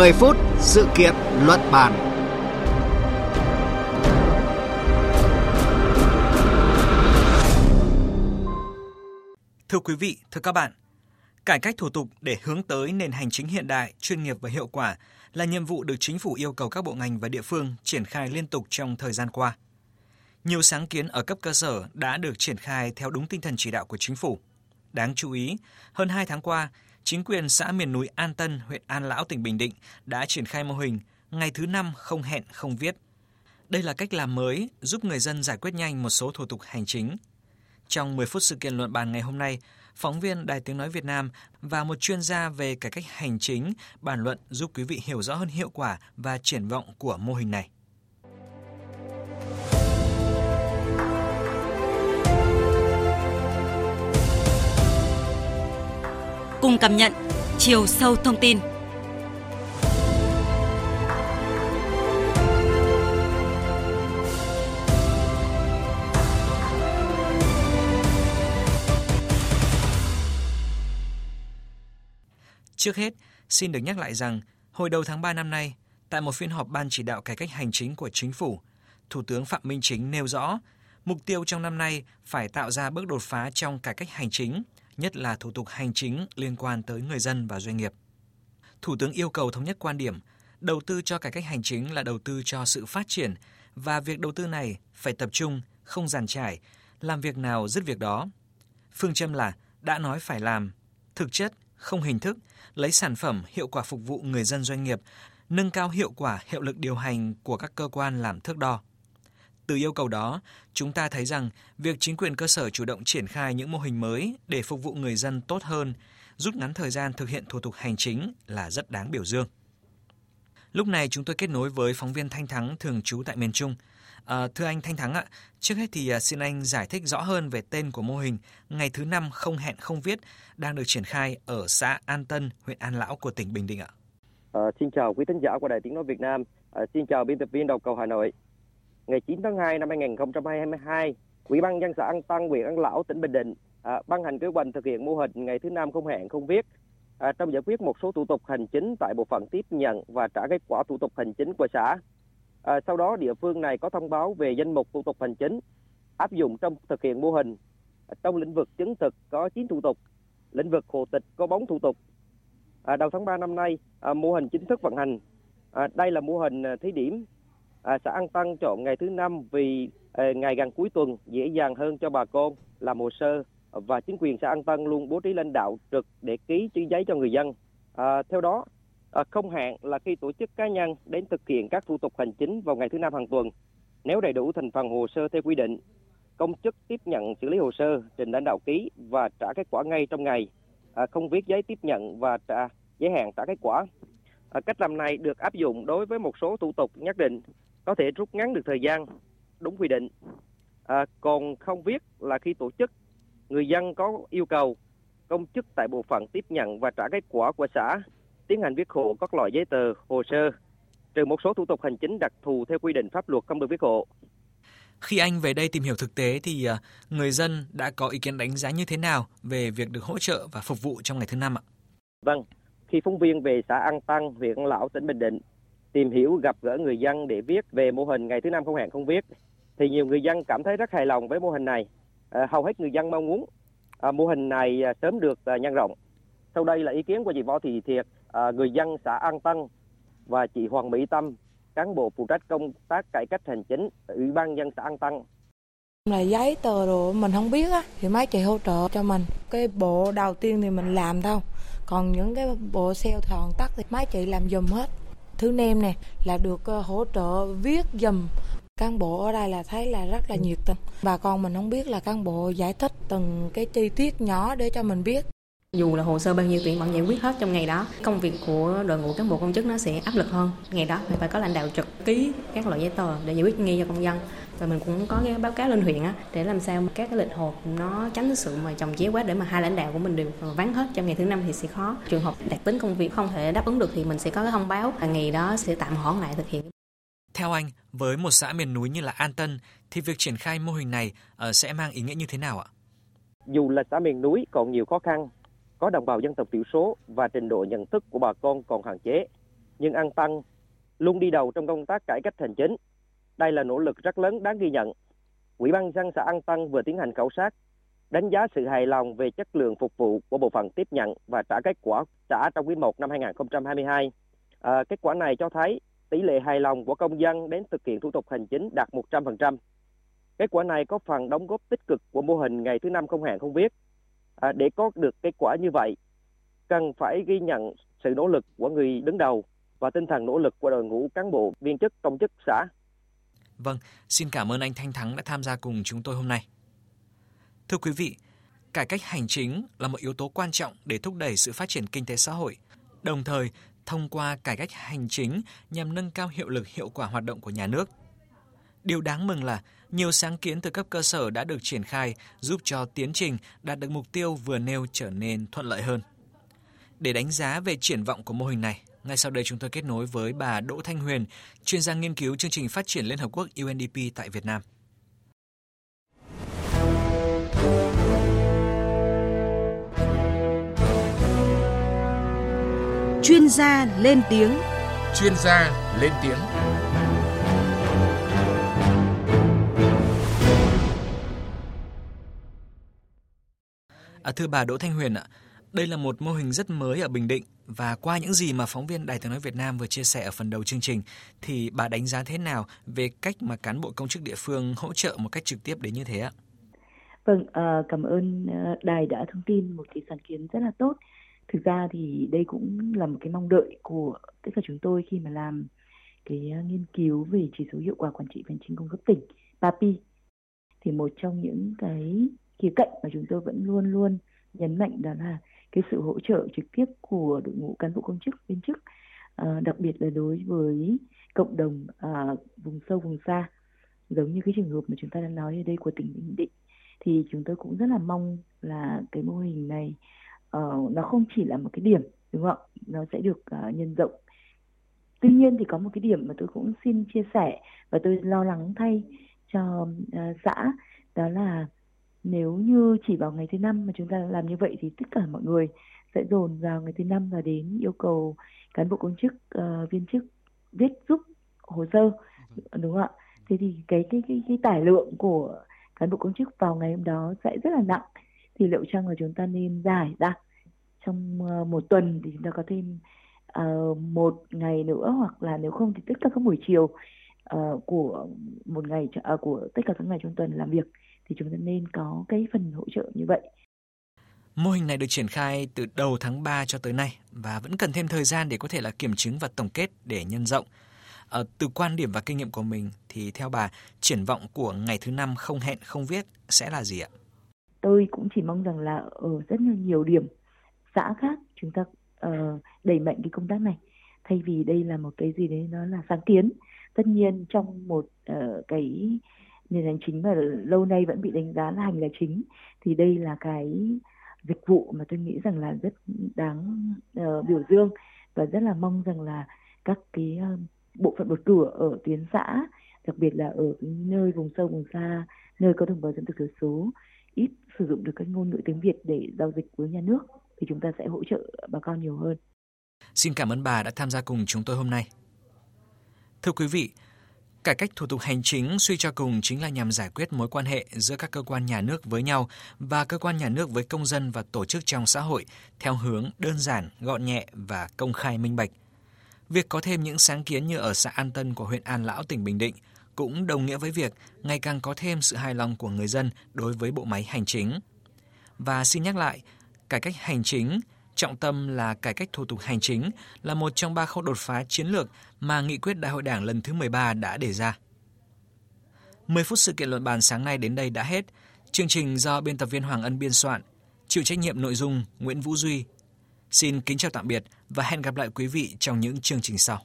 10 phút sự kiện luận bàn. Thưa quý vị, thưa các bạn, cải cách thủ tục để hướng tới nền hành chính hiện đại, chuyên nghiệp và hiệu quả là nhiệm vụ được chính phủ yêu cầu các bộ ngành và địa phương triển khai liên tục trong thời gian qua. Nhiều sáng kiến ở cấp cơ sở đã được triển khai theo đúng tinh thần chỉ đạo của chính phủ. Đáng chú ý, hơn 2 tháng qua, chính quyền xã miền núi An Tân, huyện An Lão, tỉnh Bình Định đã triển khai mô hình ngày thứ năm không hẹn không viết. Đây là cách làm mới giúp người dân giải quyết nhanh một số thủ tục hành chính. Trong 10 phút sự kiện luận bàn ngày hôm nay, phóng viên Đài Tiếng Nói Việt Nam và một chuyên gia về cải cách hành chính bàn luận giúp quý vị hiểu rõ hơn hiệu quả và triển vọng của mô hình này. Cùng cảm nhận chiều sâu thông tin. Trước hết, xin được nhắc lại rằng hồi đầu tháng 3 năm nay, tại một phiên họp Ban chỉ đạo cải cách hành chính của chính phủ, Thủ tướng Phạm Minh Chính nêu rõ, mục tiêu trong năm nay phải tạo ra bước đột phá trong cải cách hành chính, nhất là thủ tục hành chính liên quan tới người dân và doanh nghiệp. Thủ tướng yêu cầu thống nhất quan điểm, đầu tư cho cải cách hành chính là đầu tư cho sự phát triển và việc đầu tư này phải tập trung, không giàn trải, làm việc nào dứt việc đó. Phương châm là đã nói phải làm, thực chất, không hình thức, lấy sản phẩm hiệu quả phục vụ người dân doanh nghiệp, nâng cao hiệu quả hiệu lực điều hành của các cơ quan làm thước đo. Từ yêu cầu đó, chúng ta thấy rằng việc chính quyền cơ sở chủ động triển khai những mô hình mới để phục vụ người dân tốt hơn, rút ngắn thời gian thực hiện thủ tục hành chính là rất đáng biểu dương. Lúc này chúng tôi kết nối với phóng viên Thanh Thắng thường trú tại miền Trung. À, thưa anh Thanh Thắng ạ, trước hết thì à, xin anh giải thích rõ hơn về tên của mô hình ngày thứ năm không hẹn không viết đang được triển khai ở xã An Tân, huyện An Lão của tỉnh Bình Định ạ. À, xin chào quý thính giả của Đài Tiếng Nói Việt Nam. À, xin chào biên tập viên đầu cầu Hà Nội ngày 9 tháng 2 năm 2022, Ủy ban dân xã An Tân huyện An Lão, tỉnh Bình Định à, ban hành kế hoạch thực hiện mô hình ngày thứ năm không hẹn không viết à, trong giải quyết một số thủ tục hành chính tại bộ phận tiếp nhận và trả kết quả thủ tục hành chính của xã. À, sau đó địa phương này có thông báo về danh mục thủ tục hành chính áp dụng trong thực hiện mô hình. À, trong lĩnh vực chứng thực có 9 thủ tục, lĩnh vực hồ tịch có 4 thủ tục. À, đầu tháng 3 năm nay, à, mô hình chính thức vận hành. À, đây là mô hình à, thí điểm à, xã An Tăng chọn ngày thứ năm vì à, ngày gần cuối tuần dễ dàng hơn cho bà con làm hồ sơ và chính quyền xã An Tân luôn bố trí lãnh đạo trực để ký chữ giấy cho người dân. À, theo đó, à, không hạn là khi tổ chức cá nhân đến thực hiện các thủ tục hành chính vào ngày thứ năm hàng tuần. Nếu đầy đủ thành phần hồ sơ theo quy định, công chức tiếp nhận xử lý hồ sơ, trình lãnh đạo ký và trả kết quả ngay trong ngày, à, không viết giấy tiếp nhận và trả giấy hạn trả kết quả. À, cách làm này được áp dụng đối với một số thủ tục nhất định có thể rút ngắn được thời gian đúng quy định. À, còn không viết là khi tổ chức người dân có yêu cầu công chức tại bộ phận tiếp nhận và trả kết quả của xã tiến hành viết hộ các loại giấy tờ, hồ sơ, trừ một số thủ tục hành chính đặc thù theo quy định pháp luật không được viết hộ. Khi anh về đây tìm hiểu thực tế thì à, người dân đã có ý kiến đánh giá như thế nào về việc được hỗ trợ và phục vụ trong ngày thứ năm ạ? Vâng, khi phóng viên về xã An Tăng, huyện Lão, tỉnh Bình Định tìm hiểu gặp gỡ người dân để viết về mô hình ngày thứ năm không hẹn không viết. Thì nhiều người dân cảm thấy rất hài lòng với mô hình này. À, hầu hết người dân mong muốn à, mô hình này à, sớm được à, nhân rộng. Sau đây là ý kiến của chị Võ Thị Thiệt à, người dân xã An Tân và chị Hoàng Mỹ Tâm cán bộ phụ trách công tác cải cách hành chính ủy ban dân xã An Tân. Là giấy tờ rồi mình không biết á thì mấy chị hỗ trợ cho mình. Cái bộ đầu tiên thì mình làm đâu còn những cái bộ xeo thòn tắt thì mấy chị làm dùm hết thứ nem nè, là được ờ, hỗ trợ viết dùm. Cán bộ ở đây là thấy là rất là nhiệt tình. Bà con mình không biết là cán bộ giải thích từng cái chi tiết nhỏ để cho mình biết dù là hồ sơ bao nhiêu tuyển vẫn giải quyết hết trong ngày đó. Công việc của đội ngũ cán bộ công chức nó sẽ áp lực hơn. Ngày đó phải có lãnh đạo trực ký các loại giấy tờ để giải quyết ngay cho công dân. Và mình cũng có cái báo cáo lên huyện á để làm sao các cái lịch họp nó tránh cái sự mà chồng chéo quá để mà hai lãnh đạo của mình đều vắng hết trong ngày thứ năm thì sẽ khó. Trường hợp đặc tính công việc không thể đáp ứng được thì mình sẽ có cái thông báo là ngày đó sẽ tạm hoãn lại thực hiện. Theo anh, với một xã miền núi như là An Tân thì việc triển khai mô hình này uh, sẽ mang ý nghĩa như thế nào ạ? Dù là xã miền núi còn nhiều khó khăn, có đồng bào dân tộc thiểu số và trình độ nhận thức của bà con còn hạn chế. nhưng An Tăng luôn đi đầu trong công tác cải cách hành chính. Đây là nỗ lực rất lớn đáng ghi nhận. Ủy ban dân xã An Tăng vừa tiến hành khảo sát, đánh giá sự hài lòng về chất lượng phục vụ của bộ phận tiếp nhận và trả kết quả trả trong quý 1 năm 2022. À, kết quả này cho thấy tỷ lệ hài lòng của công dân đến thực hiện thủ tục hành chính đạt 100%. Kết quả này có phần đóng góp tích cực của mô hình ngày thứ năm không hẹn không viết. À, để có được kết quả như vậy, cần phải ghi nhận sự nỗ lực của người đứng đầu và tinh thần nỗ lực của đội ngũ cán bộ, viên chức, công chức xã. Vâng, xin cảm ơn anh Thanh Thắng đã tham gia cùng chúng tôi hôm nay. Thưa quý vị, cải cách hành chính là một yếu tố quan trọng để thúc đẩy sự phát triển kinh tế xã hội. Đồng thời, thông qua cải cách hành chính nhằm nâng cao hiệu lực hiệu quả hoạt động của nhà nước. Điều đáng mừng là nhiều sáng kiến từ cấp cơ sở đã được triển khai giúp cho tiến trình đạt được mục tiêu vừa nêu trở nên thuận lợi hơn. Để đánh giá về triển vọng của mô hình này, ngay sau đây chúng tôi kết nối với bà Đỗ Thanh Huyền, chuyên gia nghiên cứu chương trình phát triển Liên Hợp Quốc UNDP tại Việt Nam. Chuyên gia lên tiếng. Chuyên gia lên tiếng. À, thưa bà Đỗ Thanh Huyền ạ, đây là một mô hình rất mới ở Bình Định và qua những gì mà phóng viên Đài tiếng nói Việt Nam vừa chia sẻ ở phần đầu chương trình thì bà đánh giá thế nào về cách mà cán bộ công chức địa phương hỗ trợ một cách trực tiếp đến như thế ạ? Vâng, à, cảm ơn ờ, đài đã thông tin một cái sáng kiến rất là tốt. Thực ra thì đây cũng là một cái mong đợi của tất cả chúng tôi khi mà làm cái ờ, nghiên cứu về chỉ số hiệu quả quản trị hành chính công cấp tỉnh PAPI. Thì một trong những cái khía cạnh mà chúng tôi vẫn luôn luôn nhấn mạnh đó là cái sự hỗ trợ trực tiếp của đội ngũ cán bộ công chức viên chức à, đặc biệt là đối với cộng đồng à, vùng sâu vùng xa. Giống như cái trường hợp mà chúng ta đang nói ở đây của tỉnh bình định thì chúng tôi cũng rất là mong là cái mô hình này uh, nó không chỉ là một cái điểm đúng không nó sẽ được uh, nhân rộng. Tuy nhiên thì có một cái điểm mà tôi cũng xin chia sẻ và tôi lo lắng thay cho uh, xã đó là nếu như chỉ vào ngày thứ năm mà chúng ta làm như vậy thì tất cả mọi người sẽ dồn vào ngày thứ năm và đến yêu cầu cán bộ công chức uh, viên chức viết giúp hồ sơ. Đúng không ạ? Thế thì cái cái cái cái tải lượng của cán bộ công chức vào ngày hôm đó sẽ rất là nặng. Thì liệu chăng là chúng ta nên giải ra? Trong uh, một tuần thì chúng ta có thêm uh, một ngày nữa hoặc là nếu không thì tất cả các buổi chiều uh, của một ngày uh, của tất cả các ngày trong tuần làm việc thì chúng ta nên có cái phần hỗ trợ như vậy. Mô hình này được triển khai từ đầu tháng 3 cho tới nay và vẫn cần thêm thời gian để có thể là kiểm chứng và tổng kết để nhân rộng. À, từ quan điểm và kinh nghiệm của mình thì theo bà, triển vọng của ngày thứ năm không hẹn không viết sẽ là gì ạ? Tôi cũng chỉ mong rằng là ở rất là nhiều điểm xã khác chúng ta uh, đẩy mạnh cái công tác này thay vì đây là một cái gì đấy nó là sáng kiến tất nhiên trong một uh, cái nền hành chính mà lâu nay vẫn bị đánh giá là hành là chính thì đây là cái dịch vụ mà tôi nghĩ rằng là rất đáng uh, biểu dương và rất là mong rằng là các cái uh, bộ phận một cửa ở tuyến xã đặc biệt là ở nơi vùng sâu vùng xa nơi có đồng bào dân tộc thiểu số ít sử dụng được các ngôn ngữ tiếng Việt để giao dịch với nhà nước thì chúng ta sẽ hỗ trợ bà con nhiều hơn. Xin cảm ơn bà đã tham gia cùng chúng tôi hôm nay. Thưa quý vị, Cải cách thủ tục hành chính suy cho cùng chính là nhằm giải quyết mối quan hệ giữa các cơ quan nhà nước với nhau và cơ quan nhà nước với công dân và tổ chức trong xã hội theo hướng đơn giản, gọn nhẹ và công khai minh bạch. Việc có thêm những sáng kiến như ở xã An Tân của huyện An Lão, tỉnh Bình Định cũng đồng nghĩa với việc ngày càng có thêm sự hài lòng của người dân đối với bộ máy hành chính. Và xin nhắc lại, cải cách hành chính Trọng tâm là cải cách thủ tục hành chính là một trong ba khâu đột phá chiến lược mà nghị quyết Đại hội Đảng lần thứ 13 đã đề ra. 10 phút sự kiện luận bàn sáng nay đến đây đã hết. Chương trình do biên tập viên Hoàng Ân biên soạn, chịu trách nhiệm nội dung Nguyễn Vũ Duy. Xin kính chào tạm biệt và hẹn gặp lại quý vị trong những chương trình sau.